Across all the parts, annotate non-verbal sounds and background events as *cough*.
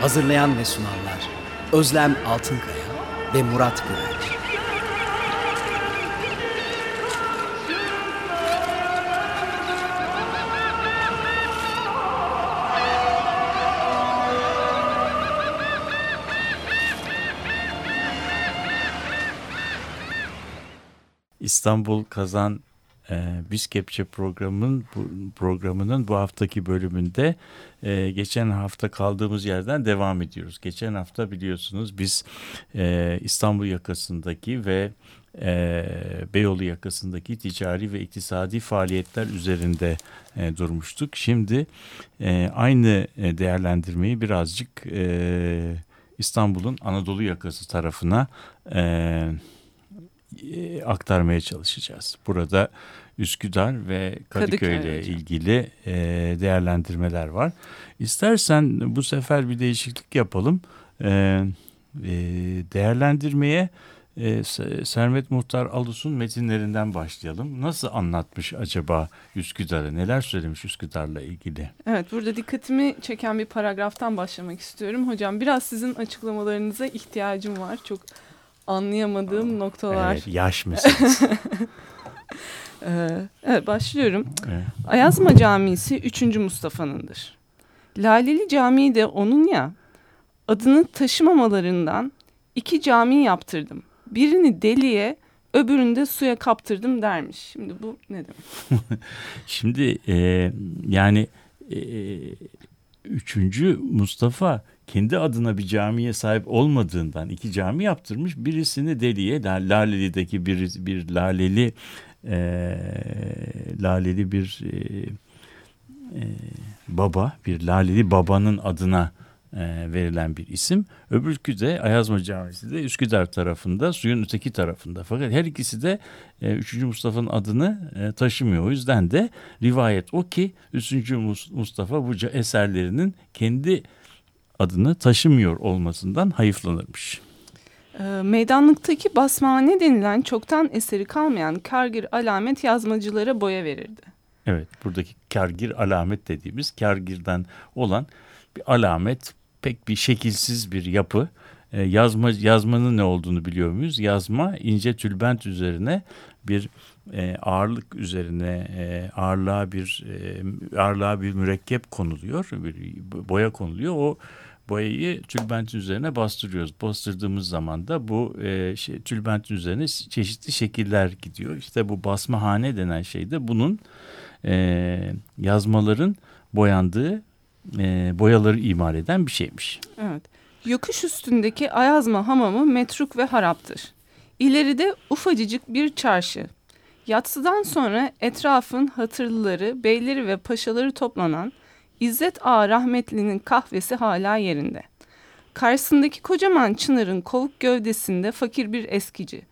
Hazırlayan ve sunanlar Özlem Altınkaya ve Murat Güvenç. İstanbul Kazan e, Biz Kepçe programının bu, programının bu haftaki bölümünde e, geçen hafta kaldığımız yerden devam ediyoruz. Geçen hafta biliyorsunuz biz e, İstanbul yakasındaki ve e, Beyoğlu yakasındaki ticari ve iktisadi faaliyetler üzerinde e, durmuştuk. Şimdi e, aynı e, değerlendirmeyi birazcık e, İstanbul'un Anadolu yakası tarafına e, e, aktarmaya çalışacağız. Burada Üsküdar ve Kadıköy ile Kadıköy ilgili e, değerlendirmeler var. İstersen bu sefer bir değişiklik yapalım. E, e, değerlendirmeye e, Se- Sermet Muhtar Alus'un metinlerinden başlayalım. Nasıl anlatmış acaba Üsküdar'ı? Neler söylemiş Üsküdar'la ilgili? Evet burada dikkatimi çeken bir paragraftan başlamak istiyorum. Hocam biraz sizin açıklamalarınıza ihtiyacım var. Çok anlayamadığım noktalar. Evet, yaş meselesi. *laughs* Ee, evet başlıyorum. Evet. Ayazma Camisi 3. Mustafa'nındır. Laleli Camii de onun ya. Adını taşımamalarından iki cami yaptırdım. Birini deliye, öbürünü de suya kaptırdım dermiş. Şimdi bu ne demek? *laughs* Şimdi e, yani e, üçüncü Mustafa kendi adına bir camiye sahip olmadığından iki cami yaptırmış. Birisini Deli'ye, La- Laleli'deki bir, bir Laleli e, Laleli bir e, e, baba, bir Laleli babanın adına e, verilen bir isim. Öbürkü de Ayazma Camisi de Üsküdar tarafında, suyun öteki tarafında. Fakat her ikisi de e, 3. Mustafa'nın adını e, taşımıyor. O yüzden de rivayet o ki 3. Mus- Mustafa bu eserlerinin kendi adını taşımıyor olmasından hayıflanırmış. Ee, meydanlıktaki basmane denilen çoktan eseri kalmayan kargir alamet yazmacılara boya verirdi. Evet buradaki kargir alamet dediğimiz kargirden olan bir alamet pek bir şekilsiz bir yapı. Ee, yazma yazmanın ne olduğunu biliyor muyuz? Yazma ince tülbent üzerine bir e, ağırlık üzerine e, ağırlığa bir e, ağırlığa bir mürekkep konuluyor, bir boya konuluyor. O boyayı tülbentin üzerine bastırıyoruz. Bastırdığımız zaman da bu e, şey, tülbentin üzerine çeşitli şekiller gidiyor. İşte bu basmahane denen şey de bunun e, yazmaların boyandığı e, boyaları imal eden bir şeymiş. Evet. Yokuş üstündeki Ayazma hamamı metruk ve haraptır. İleride ufacıcık bir çarşı. Yatsıdan sonra etrafın hatırlıları, beyleri ve paşaları toplanan İzzet Ağa rahmetlinin kahvesi hala yerinde. Karşısındaki kocaman çınarın kovuk gövdesinde fakir bir eskici.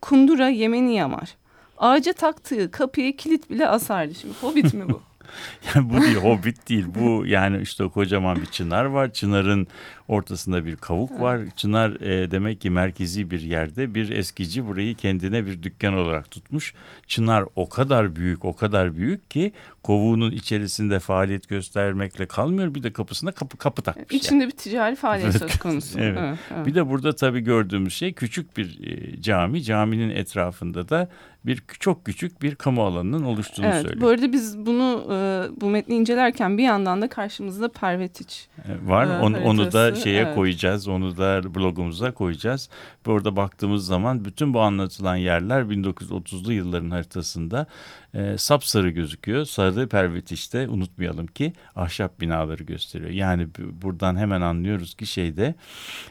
Kundura yemeni yamar. Ağaca taktığı kapıya kilit bile asardı. Şimdi hobbit mi bu? *laughs* *laughs* Yani bu değil, hobbit değil. Bu yani işte kocaman bir çınar var. Çınarın ortasında bir kavuk var. Çınar e, demek ki merkezi bir yerde bir eskici burayı kendine bir dükkan olarak tutmuş. Çınar o kadar büyük, o kadar büyük ki kovuğunun içerisinde faaliyet göstermekle kalmıyor. Bir de kapısına kapı kapı takmış. yani. İçinde bir ticari faaliyet söz konusu. *laughs* Evet. Evet, evet. Bir de burada tabii gördüğümüz şey küçük bir e, cami. Caminin etrafında da bir çok küçük bir kamu alanının oluştuğunu Evet, söylüyor. bu arada biz bunu e, bu metni incelerken bir yandan da karşımızda Pervetiç. E, Var. e, onu, onu da şeye Evet. koyacağız. Onu da blogumuza koyacağız. Ve orada baktığımız zaman bütün bu anlatılan yerler 1930'lu yılların haritasında e, sapsarı gözüküyor. Sarı pervetişte unutmayalım ki ahşap binaları gösteriyor. Yani bu- buradan hemen anlıyoruz ki şeyde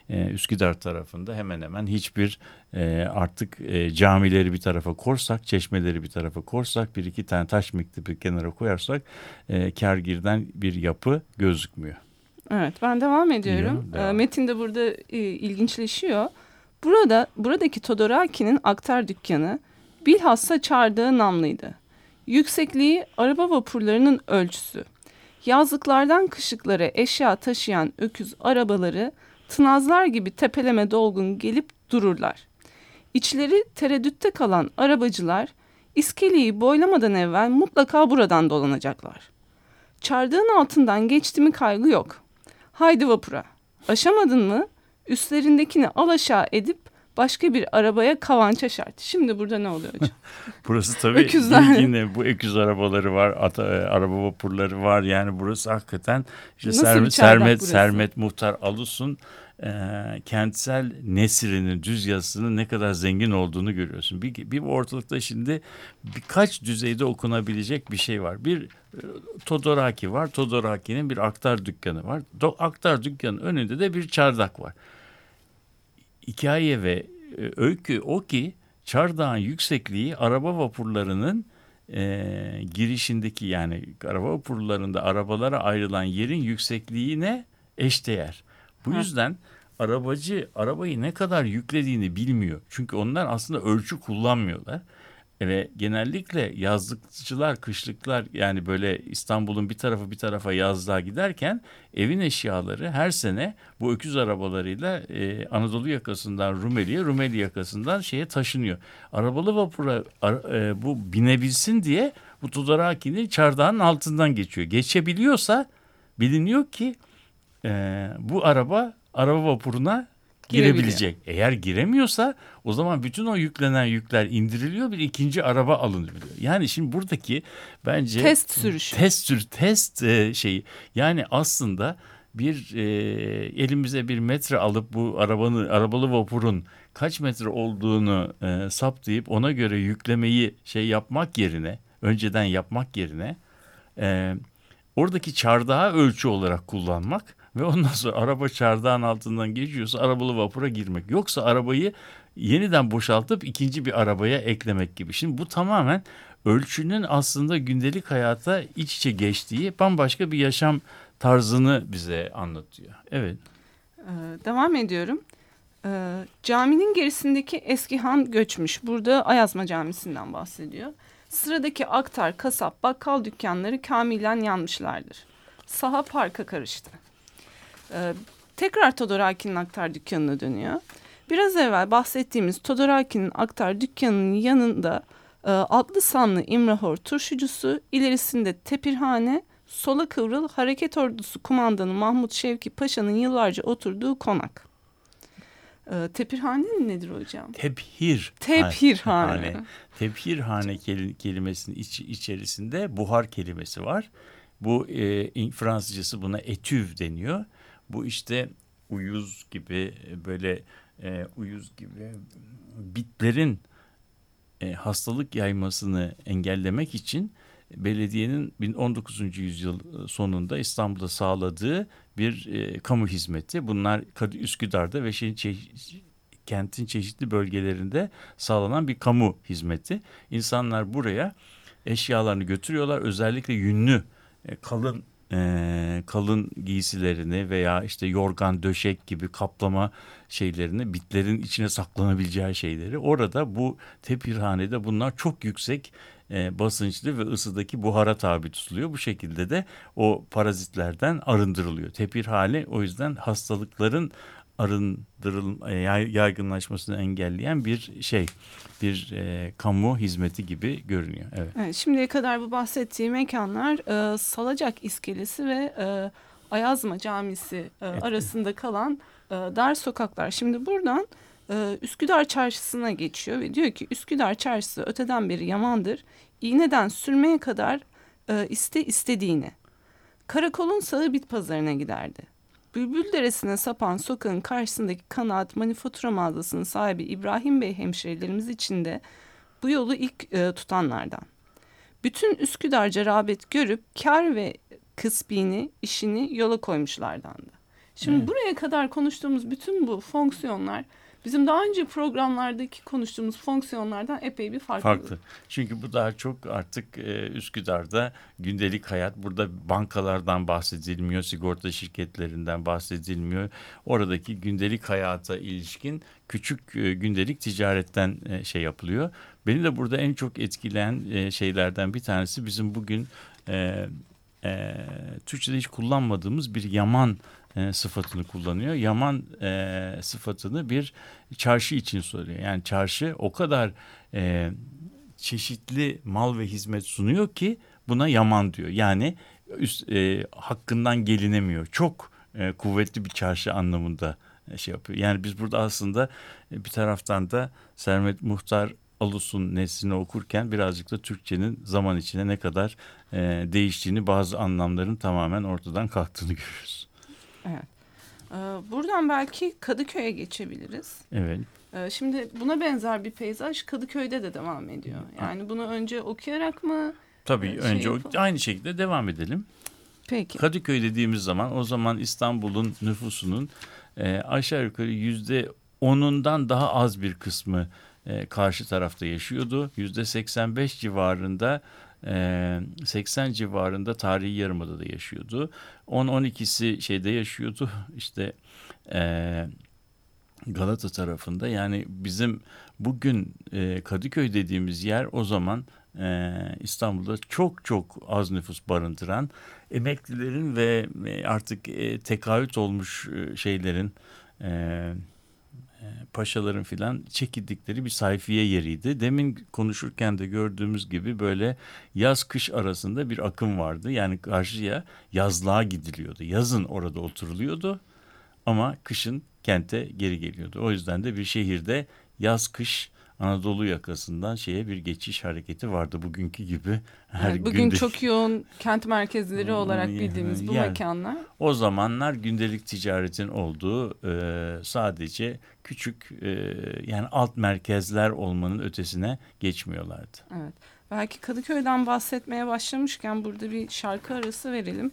e, Üsküdar tarafında hemen hemen hiçbir e, artık e, camileri bir tarafa korsak, çeşmeleri bir tarafa korsak, bir iki tane taş mektebi kenara koyarsak e, kergirden bir yapı gözükmüyor. Evet ben devam ediyorum. İyi, devam. Ee, Metin de burada e, ilginçleşiyor. Burada buradaki Todoraki'nin aktar dükkanı bilhassa çardağı namlıydı. Yüksekliği araba vapurlarının ölçüsü. Yazlıklardan kışıklara eşya taşıyan öküz arabaları tınazlar gibi tepeleme dolgun gelip dururlar. İçleri tereddütte kalan arabacılar iskeleyi boylamadan evvel mutlaka buradan dolanacaklar. Çardağın altından geçti mi kaygı yok. Haydi vapura. Aşamadın mı? Üstlerindekini al aşağı edip başka bir arabaya kavança şart. Şimdi burada ne oluyor hocam? *laughs* Burası tabii Öküzler. yine bu öküz arabaları var, ata, e, araba vapurları var. Yani burası hakikaten işte Nasıl Sermet, Sermet, burası? Sermet Muhtar Alus'un e, kentsel nesrinin, düz ne kadar zengin olduğunu görüyorsun. Bir, bir ortalıkta şimdi birkaç düzeyde okunabilecek bir şey var. Bir e, Todoraki var. Todoraki'nin bir aktar dükkanı var. Do, aktar dükkanının önünde de bir çardak var hikaye ve e, öykü o ki çardağın yüksekliği araba vapurlarının e, girişindeki yani araba vapurlarında arabalara ayrılan yerin yüksekliğine eşdeğer. Bu Hı. yüzden arabacı arabayı ne kadar yüklediğini bilmiyor. Çünkü onlar aslında ölçü kullanmıyorlar. Ve genellikle yazlıkçılar, kışlıklar yani böyle İstanbul'un bir tarafı bir tarafa yazlığa giderken evin eşyaları her sene bu öküz arabalarıyla e, Anadolu yakasından Rumeli'ye, Rumeli yakasından şeye taşınıyor. Arabalı vapura ara- e, bu binebilsin diye bu Tudoraki'nin çardağın altından geçiyor. Geçebiliyorsa biliniyor ki e, bu araba araba vapuruna girebilecek. Eğer giremiyorsa o zaman bütün o yüklenen yükler indiriliyor bir ikinci araba alınabiliyor. Yani şimdi buradaki bence Test sürüşü. test sür test e, şeyi yani aslında bir e, elimize bir metre alıp bu arabanın arabalı vapurun kaç metre olduğunu e, saptayıp ona göre yüklemeyi şey yapmak yerine önceden yapmak yerine e, oradaki çardağı ölçü olarak kullanmak ve ondan sonra araba çardağın altından geçiyorsa arabalı vapura girmek. Yoksa arabayı yeniden boşaltıp ikinci bir arabaya eklemek gibi. Şimdi bu tamamen ölçünün aslında gündelik hayata iç içe geçtiği bambaşka bir yaşam tarzını bize anlatıyor. Evet. Ee, devam ediyorum. Ee, caminin gerisindeki eski han göçmüş. Burada Ayazma Camisi'nden bahsediyor. Sıradaki aktar, kasap, bakkal dükkanları kamilen yanmışlardır. Saha parka karıştı. Ee, tekrar Todoraki'nin aktar dükkanına dönüyor. Biraz evvel bahsettiğimiz Todoraki'nin aktar dükkanının yanında e, altlı sanlı İmrahor turşucusu, ilerisinde tepirhane, sola kıvrıl hareket ordusu kumandanı Mahmut Şevki Paşa'nın yıllarca oturduğu konak. Ee, tepirhane nedir hocam? Tebhir. Tebhirhane. Tebhirhane keli- kelimesinin iç, içerisinde buhar kelimesi var. Bu e, Fransızcası buna etüv deniyor. Bu işte uyuz gibi e, böyle e, uyuz gibi bitlerin e, hastalık yaymasını engellemek için belediyenin 19. yüzyıl sonunda İstanbul'da sağladığı bir e, kamu hizmeti. Bunlar Üsküdar'da ve şeyin çe- kentin çeşitli bölgelerinde sağlanan bir kamu hizmeti. İnsanlar buraya eşyalarını götürüyorlar. Özellikle yünlü e, kalın e, kalın giysilerini veya işte yorgan, döşek gibi kaplama şeylerini, bitlerin içine saklanabileceği şeyleri orada bu tepirhanede bunlar çok yüksek e, basınçlı ve ısıdaki buhara tabi tutuluyor. Bu şekilde de o parazitlerden arındırılıyor. Tepirhane o yüzden hastalıkların arındırıl e, yay- yaygınlaşmasını engelleyen bir şey, bir e, kamu hizmeti gibi görünüyor. Evet. Evet, şimdiye kadar bu bahsettiği mekanlar e, Salacak iskelesi ve e, Ayazma Camisi e, Evet. arasında kalan e, dar sokaklar. Şimdi buradan e, Üsküdar Çarşısı'na geçiyor ve diyor ki Üsküdar Çarşısı öteden beri yamandır. İğneden sürmeye kadar e, iste istediğini. Karakolun sağı bit pazarına giderdi. Bülbül Deresi'ne sapan sokağın karşısındaki kanaat manifatura mağazasının sahibi İbrahim Bey hemşerilerimiz için de bu yolu ilk e, tutanlardan. Bütün Üsküdarca rağbet görüp kar ve kısbini, işini yola koymuşlardandı. Şimdi Evet. buraya kadar konuştuğumuz bütün bu fonksiyonlar bizim daha önce programlardaki konuştuğumuz fonksiyonlardan epey bir farklı. Farklı. Çünkü bu daha çok artık e, Üsküdar'da gündelik hayat. Burada bankalardan bahsedilmiyor, sigorta şirketlerinden bahsedilmiyor. Oradaki gündelik hayata ilişkin küçük e, gündelik ticaretten e, şey yapılıyor. Beni de burada en çok etkileyen e, şeylerden bir tanesi bizim bugün e, e, Türkçe'de hiç kullanmadığımız bir yaman e, sıfatını kullanıyor. Yaman e, sıfatını bir çarşı için söylüyor. Yani çarşı o kadar e, çeşitli mal ve hizmet sunuyor ki buna yaman diyor. Yani üst, e, hakkından gelinemiyor. Çok e, kuvvetli bir çarşı anlamında e, şey yapıyor. Yani biz burada aslında e, bir taraftan da Sermet Muhtar Alus'un neslini okurken birazcık da Türkçenin zaman içinde ne kadar e, değiştiğini bazı anlamların tamamen ortadan kalktığını görüyoruz. Ee, Buradan belki Kadıköy'e geçebiliriz. Evet. Ee, Şimdi buna benzer bir peyzaj Kadıköy'de de devam ediyor. Yani bunu önce okuyarak mı? Tabii Şey önce yapalım. aynı şekilde devam edelim. Peki. Kadıköy dediğimiz zaman o zaman İstanbul'un nüfusunun e, aşağı yukarı yüzde onundan daha az bir kısmı e, karşı tarafta yaşıyordu. Yüzde 85 civarında e, 80 civarında tarihi yarımada da yaşıyordu. 10-12'si şeyde yaşıyordu *laughs* işte e, Galata tarafında yani bizim bugün e, Kadıköy dediğimiz yer o zaman e, İstanbul'da çok çok az nüfus barındıran emeklilerin ve e, artık e, tekaüt olmuş e, şeylerin e, e, paşaların filan çekildikleri bir sayfiye yeriydi. Demin konuşurken de gördüğümüz gibi böyle yaz kış arasında bir akım vardı. Yani karşıya yazlığa gidiliyordu. Yazın orada oturuluyordu ama kışın kente geri geliyordu. O yüzden de bir şehirde yaz kış Anadolu yakasından şeye bir geçiş hareketi vardı bugünkü gibi. Her Evet, bugün günde- çok yoğun kent merkezleri olarak Yani- bildiğimiz bu yani- mekanlar. O zamanlar gündelik ticaretin olduğu e, sadece küçük e, yani alt merkezler olmanın ötesine geçmiyorlardı. Evet. Belki Kadıköy'den bahsetmeye başlamışken burada bir şarkı arası verelim.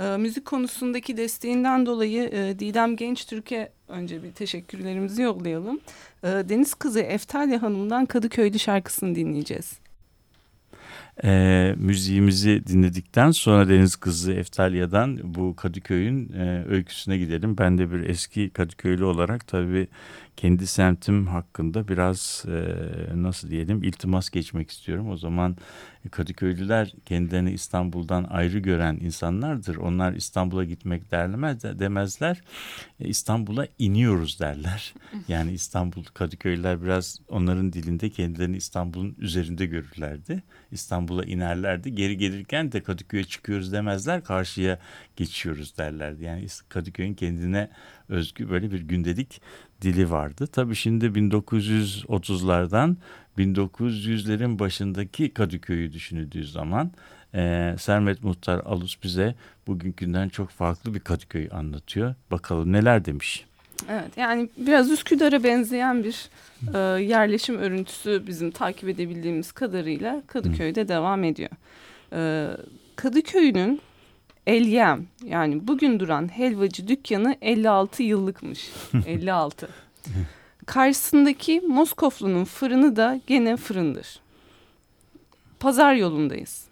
Ee, müzik konusundaki desteğinden dolayı e, Didem Gençtürk'e önce bir teşekkürlerimizi yollayalım. Ee, Deniz Kızı Eftalya Hanım'dan Kadıköylü şarkısını dinleyeceğiz. E, müziğimizi dinledikten sonra Deniz Kızı Eftalya'dan bu Kadıköy'ün e, öyküsüne gidelim. Ben de bir eski Kadıköylü olarak tabii kendi semtim hakkında biraz e, nasıl diyelim iltimas geçmek istiyorum. O zaman Kadıköylüler kendilerini İstanbul'dan ayrı gören insanlardır. Onlar İstanbul'a gitmek derlemez demezler. E, İstanbul'a iniyoruz derler. *laughs* Yani İstanbul Kadıköylüler biraz onların dilinde kendilerini İstanbul'un üzerinde görürlerdi. İstanbul'a inerlerdi. Geri gelirken de Kadıköy'e çıkıyoruz demezler. Karşıya geçiyoruz derlerdi. Yani Kadıköy'ün kendine özgü böyle bir gündelik dili vardı. Tabii şimdi 1930'lardan 1900'lerin başındaki Kadıköy'ü düşünüldüğü zaman e, Sermet Muhtar Alus bize bugünkünden çok farklı bir Kadıköy anlatıyor. Bakalım neler demiş. Evet yani biraz Üsküdar'a benzeyen bir e, yerleşim örüntüsü bizim takip edebildiğimiz kadarıyla Kadıköy'de devam ediyor. E, Kadıköy'ün Elyem yani bugün duran helvacı dükkanı 56 yıllıkmış. *laughs* 56. Karşısındaki Moskoflu'nun fırını da gene fırındır. Pazar yolundayız.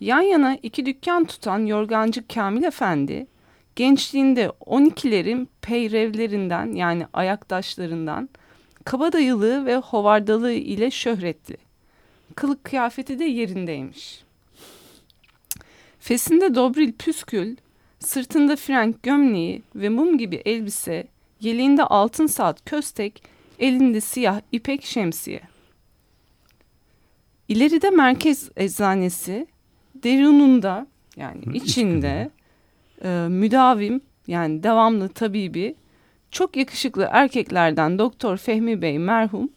Yan yana iki dükkan tutan yorgancı Kamil Efendi gençliğinde 12'lerin peyrevlerinden yani ayaktaşlarından kabadayılığı ve hovardalığı ile şöhretli. Kılık kıyafeti de yerindeymiş. Fesinde dobril püskül, sırtında frenk gömleği ve mum gibi elbise, yeleğinde altın saat köstek, elinde siyah ipek şemsiye. İleride merkez eczanesi, derununda yani Hı, içinde e, müdavim yani devamlı tabibi çok yakışıklı erkeklerden Doktor Fehmi Bey merhum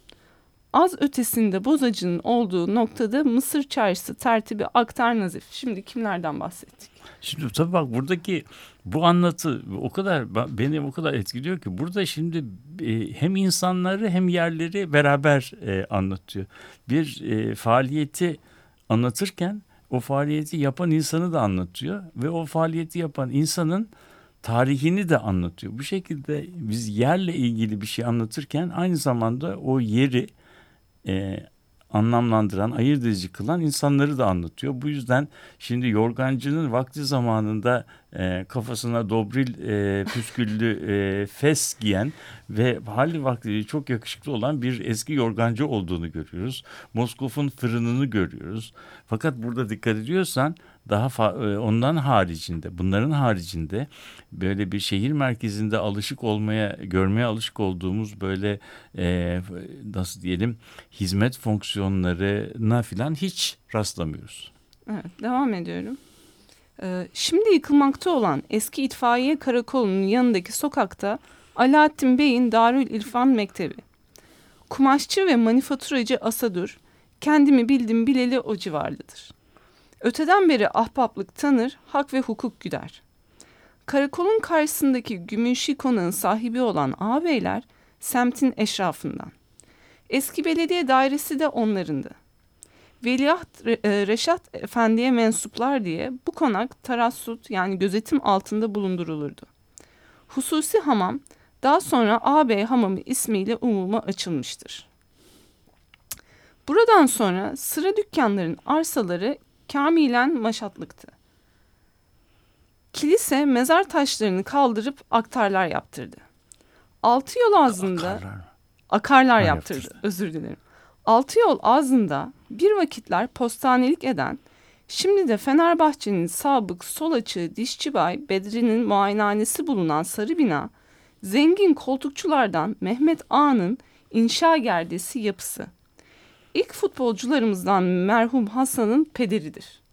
az ötesinde bozacının olduğu noktada Mısır çarşısı tertibi aktar nazif. Şimdi kimlerden bahsettik? Şimdi tabii bak buradaki bu anlatı o kadar beni o kadar etkiliyor ki burada şimdi e, hem insanları hem yerleri beraber e, anlatıyor. Bir e, faaliyeti anlatırken o faaliyeti yapan insanı da anlatıyor ve o faaliyeti yapan insanın tarihini de anlatıyor. Bu şekilde biz yerle ilgili bir şey anlatırken aynı zamanda o yeri e, anlamlandıran, ayırt edici kılan insanları da anlatıyor. Bu yüzden şimdi yorgancının vakti zamanında e, kafasına dobril e, püsküllü e, fes giyen ve hali vakti çok yakışıklı olan bir eski yorgancı olduğunu görüyoruz. Moskov'un fırınını görüyoruz. Fakat burada dikkat ediyorsan daha e, ondan haricinde bunların haricinde böyle bir şehir merkezinde alışık olmaya görmeye alışık olduğumuz böyle e, nasıl diyelim hizmet fonksiyonlarına filan hiç rastlamıyoruz. Evet devam ediyorum. Ee, şimdi yıkılmakta olan eski itfaiye karakolunun yanındaki sokakta Alaaddin Bey'in Darül İrfan Mektebi. Kumaşçı ve manifaturacı Asadur, kendimi bildim bileli o civarlıdır. Öteden beri ahbaplık tanır, hak ve hukuk güder. Karakolun karşısındaki Gümüşi konağın sahibi olan ağabeyler semtin eşrafından. Eski belediye dairesi de onlarındı. Veliaht e, Reşat Efendi'ye mensuplar diye bu konak tarassut yani gözetim altında bulundurulurdu. Hususi hamam daha sonra ağabey hamamı ismiyle umuma açılmıştır. Buradan sonra sıra dükkanların arsaları kamilen maşatlıktı. Kilise mezar taşlarını kaldırıp aktarlar yaptırdı. Altı yol ağzında akarlar, akarlar yaptırdı. yaptırdı. Özür dilerim. Altı yol ağzında bir vakitler postanelik eden, şimdi de Fenerbahçe'nin sabık sol açığı Dişçibay Bedri'nin muayenehanesi bulunan sarı bina, zengin koltukçulardan Mehmet Ağa'nın inşa gerdesi yapısı ilk futbolcularımızdan merhum Hasan'ın pederidir.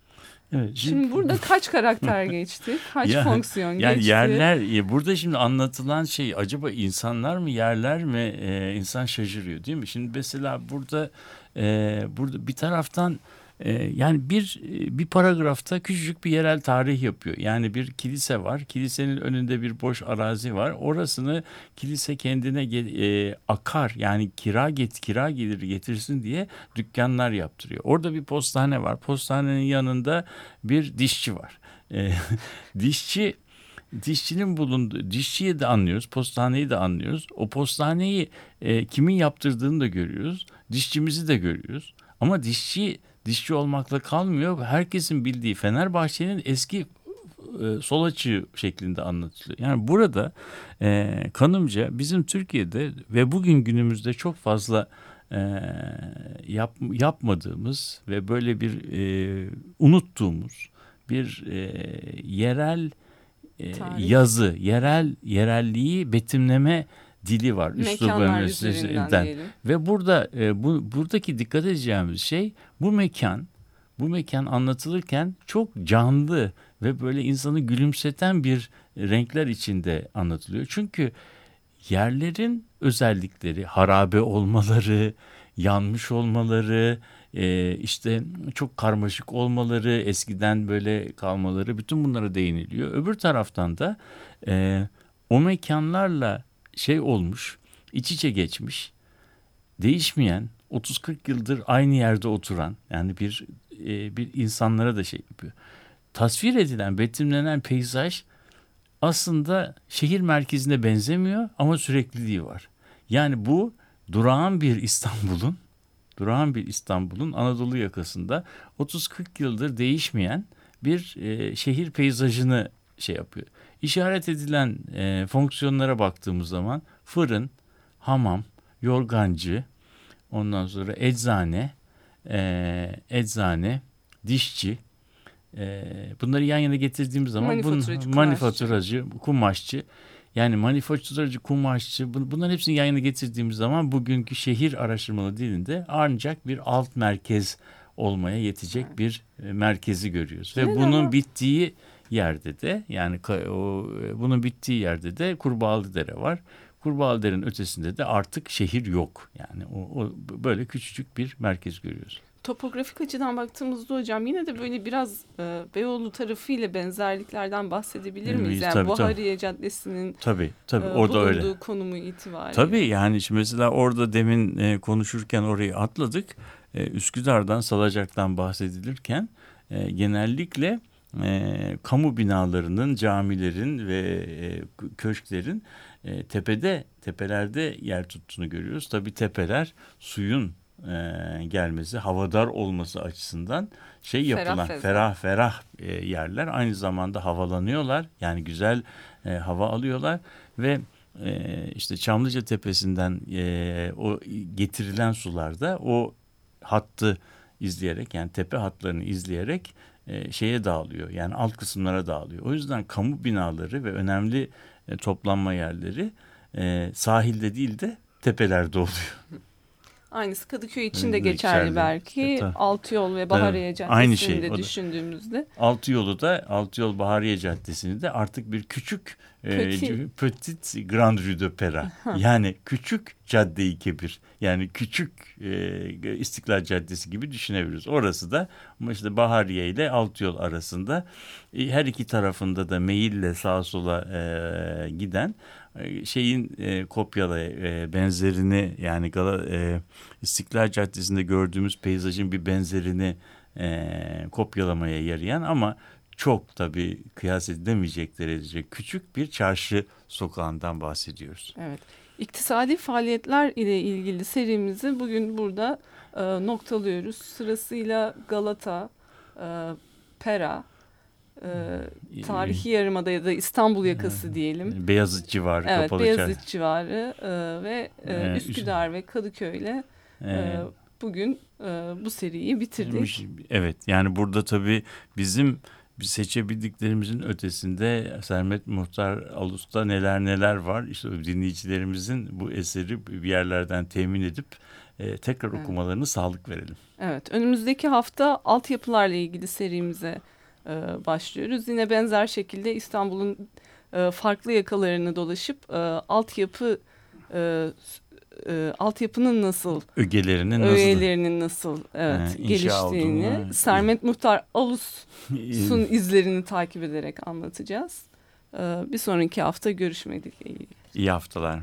Evet, şimdi, şimdi burada kaç karakter *laughs* geçti? Kaç ya, fonksiyon yani geçti? yerler burada şimdi anlatılan şey acaba insanlar mı yerler mi e, insan şaşırıyor değil mi? Şimdi mesela burada e, burada bir taraftan yani bir bir paragrafta küçücük bir yerel tarih yapıyor. Yani bir kilise var. Kilisenin önünde bir boş arazi var. Orasını kilise kendine e, akar yani kira get kira gelir getirsin diye dükkanlar yaptırıyor. Orada bir postane var. Postanenin yanında bir dişçi var. E, *laughs* dişçi dişçinin bulunduğu dişçiyi de anlıyoruz, postaneyi de anlıyoruz. O postaneyi e, kimin yaptırdığını da görüyoruz. Dişçimizi de görüyoruz. Ama dişçi dişçi olmakla kalmıyor. Herkesin bildiği Fenerbahçe'nin eski e, sol açığı şeklinde anlatılıyor. Yani burada e, kanımca bizim Türkiye'de ve bugün günümüzde çok fazla e, yap, yapmadığımız ve böyle bir e, unuttuğumuz bir e, yerel e, yazı, yerel yerelliği betimleme dili var. Mekanlar üzerinden Ve burada e, bu buradaki dikkat edeceğimiz şey bu mekan bu mekan anlatılırken çok canlı ve böyle insanı gülümseten bir renkler içinde anlatılıyor. Çünkü yerlerin özellikleri, harabe olmaları, yanmış olmaları, e, işte çok karmaşık olmaları, eskiden böyle kalmaları bütün bunlara değiniliyor. Öbür taraftan da e, o mekanlarla şey olmuş, iç içe geçmiş, değişmeyen, 30-40 yıldır aynı yerde oturan yani bir e, bir insanlara da şey yapıyor. Tasvir edilen, betimlenen peyzaj aslında şehir merkezine benzemiyor ama sürekliliği var. Yani bu durağan bir İstanbul'un durağan bir İstanbul'un Anadolu yakasında 30-40 yıldır değişmeyen bir e, şehir peyzajını şey yapıyor. İşaret edilen e, fonksiyonlara baktığımız zaman fırın, hamam, yorgancı, ondan sonra eczane, e, eczane, dişçi, e, bunları yan yana getirdiğimiz zaman manifaturacı, bun, manifaturacı, kumaşçı, yani manifaturacı, kumaşçı bunların hepsini yan yana getirdiğimiz zaman bugünkü şehir araştırmalı dilinde ancak bir alt merkez olmaya yetecek bir e, merkezi görüyoruz. Ve bunun bittiği yerde de yani o bunun bittiği yerde de Kurbağalı Dere var. Kurbağalıder'in ötesinde de artık şehir yok. Yani o, o böyle küçücük bir merkez görüyoruz. Topografik açıdan baktığımızda hocam yine de böyle biraz e, Beyoğlu tarafıyla benzerliklerden bahsedebilir miyiz? Yani Tabii, Bahariye Caddesi'nin Tabii tabii e, orada bulunduğu öyle. konumu itibariyle. Tabii yani şimdi mesela orada demin e, konuşurken orayı atladık. E, Üsküdar'dan, Salacak'tan bahsedilirken e, genellikle e, kamu binalarının, camilerin ve e, köşklerin e, tepede, tepelerde yer tuttuğunu görüyoruz. Tabii tepeler suyun e, gelmesi, havadar olması açısından şey Ferah yapılan fezah. ferah ferah e, yerler. Aynı zamanda havalanıyorlar. Yani güzel e, hava alıyorlar ve e, işte Çamlıca Tepesi'nden e, o getirilen sularda o hattı izleyerek yani tepe hatlarını izleyerek e, şeye dağılıyor. Yani alt kısımlara dağılıyor. O yüzden kamu binaları ve önemli e, toplanma yerleri e, sahilde değil de tepelerde oluyor. *laughs* Aynısı Kadıköy için de Evet, geçerli içeride. belki. E, tabii. Altıyol ve Bahariye Evet, Caddesi'ni aynı şey, de düşündüğümüzde. Altı yolu da Altı Yol Bahariye Caddesi'ni de artık bir küçük e, Petit. Grand Rue de Pera. yani küçük cadde-i kebir. Yani küçük e, İstiklal Caddesi gibi düşünebiliriz. Orası da işte Bahariye ile Altı Yol arasında e, her iki tarafında da meyille sağa sola e, giden e, şeyin e, kopyala e, benzerini yani Gala, e, İstiklal Caddesi'nde gördüğümüz peyzajın bir benzerini e, kopyalamaya yarayan ama çok tabii kıyas edilemeyecek derece küçük bir çarşı sokağından bahsediyoruz. Evet. İktisadi faaliyetler ile ilgili serimizi bugün burada e, noktalıyoruz. Sırasıyla Galata, e, Pera, e, tarihi yarımada ya da İstanbul yakası diyelim. Beyazıt civarı Evet, kapalı Beyazıt çarşı. civarı e, ve e, Üsküdar ve Kadıköy'le e, bugün e, bu seriyi bitirdik. Evet yani burada tabii bizim seçebildiklerimizin ötesinde Sermet Muhtar Alus'ta neler neler var. İşte dinleyicilerimizin bu eseri bir yerlerden temin edip e, tekrar Evet. okumalarını sağlık verelim. Evet, önümüzdeki hafta altyapılarla ilgili serimize e, başlıyoruz. Yine benzer şekilde İstanbul'un e, farklı yakalarını dolaşıp e, altyapı e, e, altyapının nasıl, Ögelerinin nasıl öğelerinin nasıl evet, inşa geliştiğini olduğunu- Sermet Muhtar Alus'un *laughs* izlerini takip ederek anlatacağız. E, bir sonraki hafta görüşmek dileğiyle. iyi haftalar.